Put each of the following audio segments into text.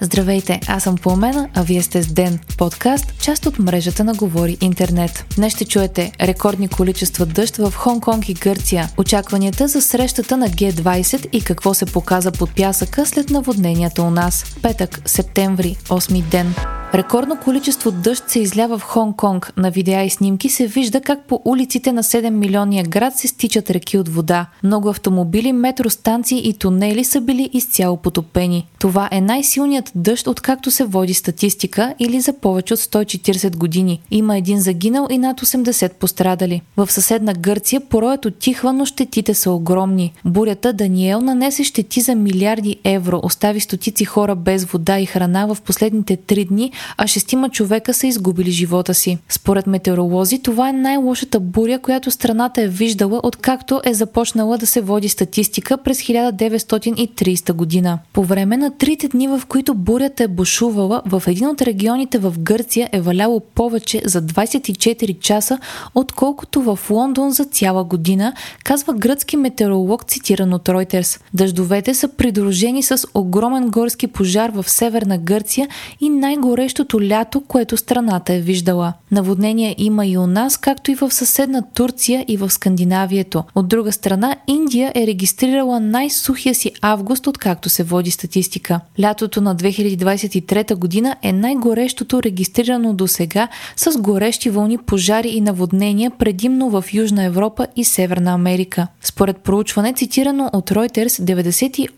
Здравейте, аз съм Пламена, а вие сте с Ден, подкаст, част от мрежата на Говори Интернет. Днес ще чуете рекордни количества дъжд в Хонг-Конг и Гърция, очакванията за срещата на Г20 и какво се показа под пясъка след наводненията у нас. Петък, септември, 8 ден. Рекордно количество дъжд се излява в Хонг-Конг. На видеа и снимки се вижда как по улиците на 7 милионния град се стичат реки от вода. Много автомобили, метростанции и тунели са били изцяло потопени. Това е най-силният дъжд, откакто се води статистика или за повече от 140 години. Има един загинал и над 80 пострадали. В съседна Гърция пороят отихва, но щетите са огромни. Бурята Даниел нанесе щети за милиарди евро, остави стотици хора без вода и храна в последните три дни, а шестима човека са изгубили живота си. Според метеоролози, това е най-лошата буря, която страната е виждала, откакто е започнала да се води статистика през 1930 година. По време на трите дни, в които бурята е бушувала, в един от регионите в Гърция е валяло повече за 24 часа, отколкото в Лондон за цяла година, казва гръцки метеоролог, цитиран от Reuters. Дъждовете са придружени с огромен горски пожар в северна Гърция и най-горе горещото лято, което страната е виждала. Наводнения има и у нас, както и в съседна Турция и в Скандинавието. От друга страна, Индия е регистрирала най-сухия си август, откакто се води статистика. Лятото на 2023 година е най-горещото регистрирано до сега с горещи вълни, пожари и наводнения предимно в Южна Европа и Северна Америка. Според проучване, цитирано от Reuters,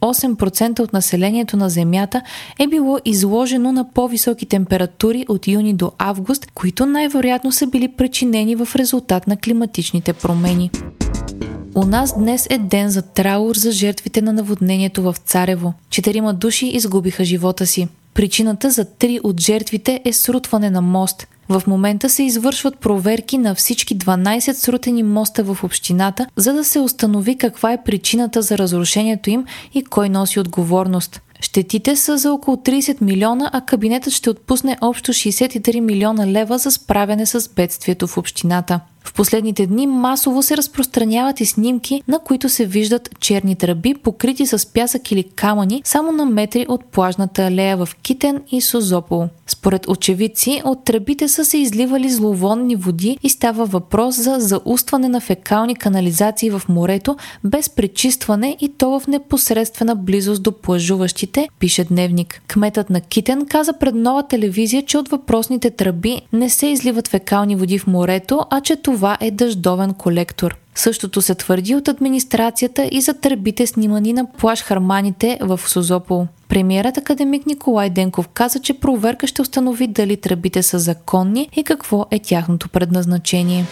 98% от населението на Земята е било изложено на по-високи температури от юни до август, които най-вероятно са били причинени в резултат на климатичните промени. У нас днес е ден за траур за жертвите на наводнението в Царево. Четирима души изгубиха живота си. Причината за три от жертвите е срутване на мост. В момента се извършват проверки на всички 12 срутени моста в общината, за да се установи каква е причината за разрушението им и кой носи отговорност. Щетите са за около 30 милиона, а кабинетът ще отпусне общо 63 милиона лева за справяне с бедствието в общината. В последните дни масово се разпространяват и снимки, на които се виждат черни тръби, покрити с пясък или камъни, само на метри от плажната алея в Китен и Созопол. Според очевидци, от тръбите са се изливали зловонни води и става въпрос за заустване на фекални канализации в морето без пречистване и то в непосредствена близост до плажуващите, пише Дневник. Кметът на Китен каза пред нова телевизия, че от въпросните тръби не се изливат фекални води в морето, а че това е дъждовен колектор. Същото се твърди от администрацията и за тръбите снимани на плаш Харманите в Созопол. Премиерът академик Николай Денков каза, че проверка ще установи дали тръбите са законни и какво е тяхното предназначение.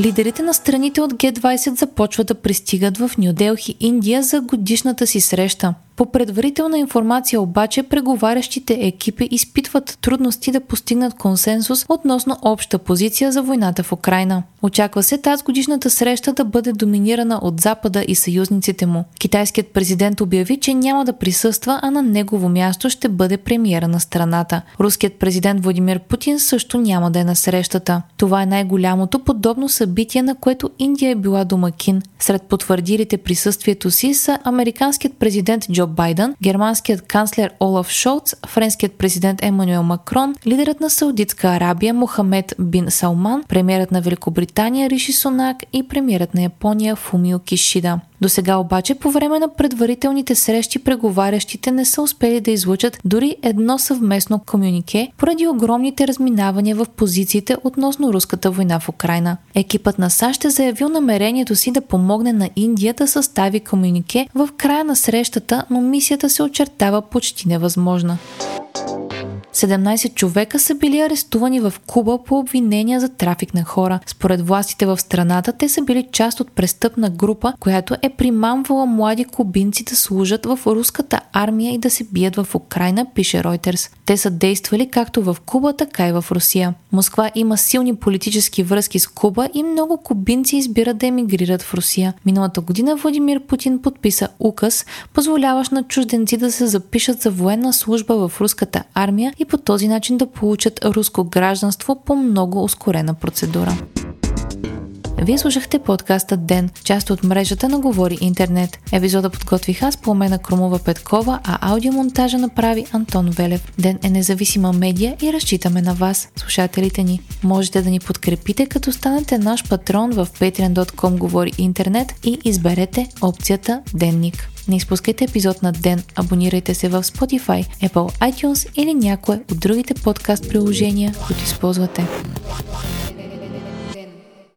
Лидерите на страните от Г20 започват да пристигат в Нью Делхи, Индия за годишната си среща. По предварителна информация обаче, преговарящите екипи изпитват трудности да постигнат консенсус относно обща позиция за войната в Украина. Очаква се тази годишната среща да бъде доминирана от Запада и съюзниците му. Китайският президент обяви, че няма да присъства, а на негово място ще бъде премиера на страната. Руският президент Владимир Путин също няма да е на срещата. Това е най-голямото подобно събитие, на което Индия е била домакин. Сред потвърдилите присъствието си са американският президент Джо Байден, германският канцлер Олаф Шолц, френският президент Емануел Макрон, лидерът на Саудитска Арабия Мохамед Бин Салман, премиерът на Великобритания Риши Сунак и премиерът на Япония Фумио Кишида. До сега обаче по време на предварителните срещи преговарящите не са успели да излучат дори едно съвместно комюнике поради огромните разминавания в позициите относно руската война в Украина. Екипът на САЩ е заявил намерението си да помогне на Индия да състави комюнике в края на срещата, но мисията се очертава почти невъзможна. 17 човека са били арестувани в Куба по обвинения за трафик на хора. Според властите в страната, те са били част от престъпна група, която е примамвала млади кубинци да служат в руската армия и да се бият в Украина, пише Reuters. Те са действали както в Куба, така и в Русия. Москва има силни политически връзки с Куба и много кубинци избират да емигрират в Русия. Миналата година Владимир Путин подписа указ, позволяващ на чужденци да се запишат за военна служба в руската армия и по този начин да получат руско гражданство по много ускорена процедура. Вие слушахте подкаста Ден, част от мрежата на Говори Интернет. Епизода подготвих аз по на Кромова Петкова, а аудиомонтажа направи Антон Велев. Ден е независима медия и разчитаме на вас, слушателите ни. Можете да ни подкрепите, като станете наш патрон в patreon.com Говори Интернет и изберете опцията Денник. Не изпускайте епизод на ден, абонирайте се в Spotify, Apple iTunes или някое от другите подкаст приложения, които използвате.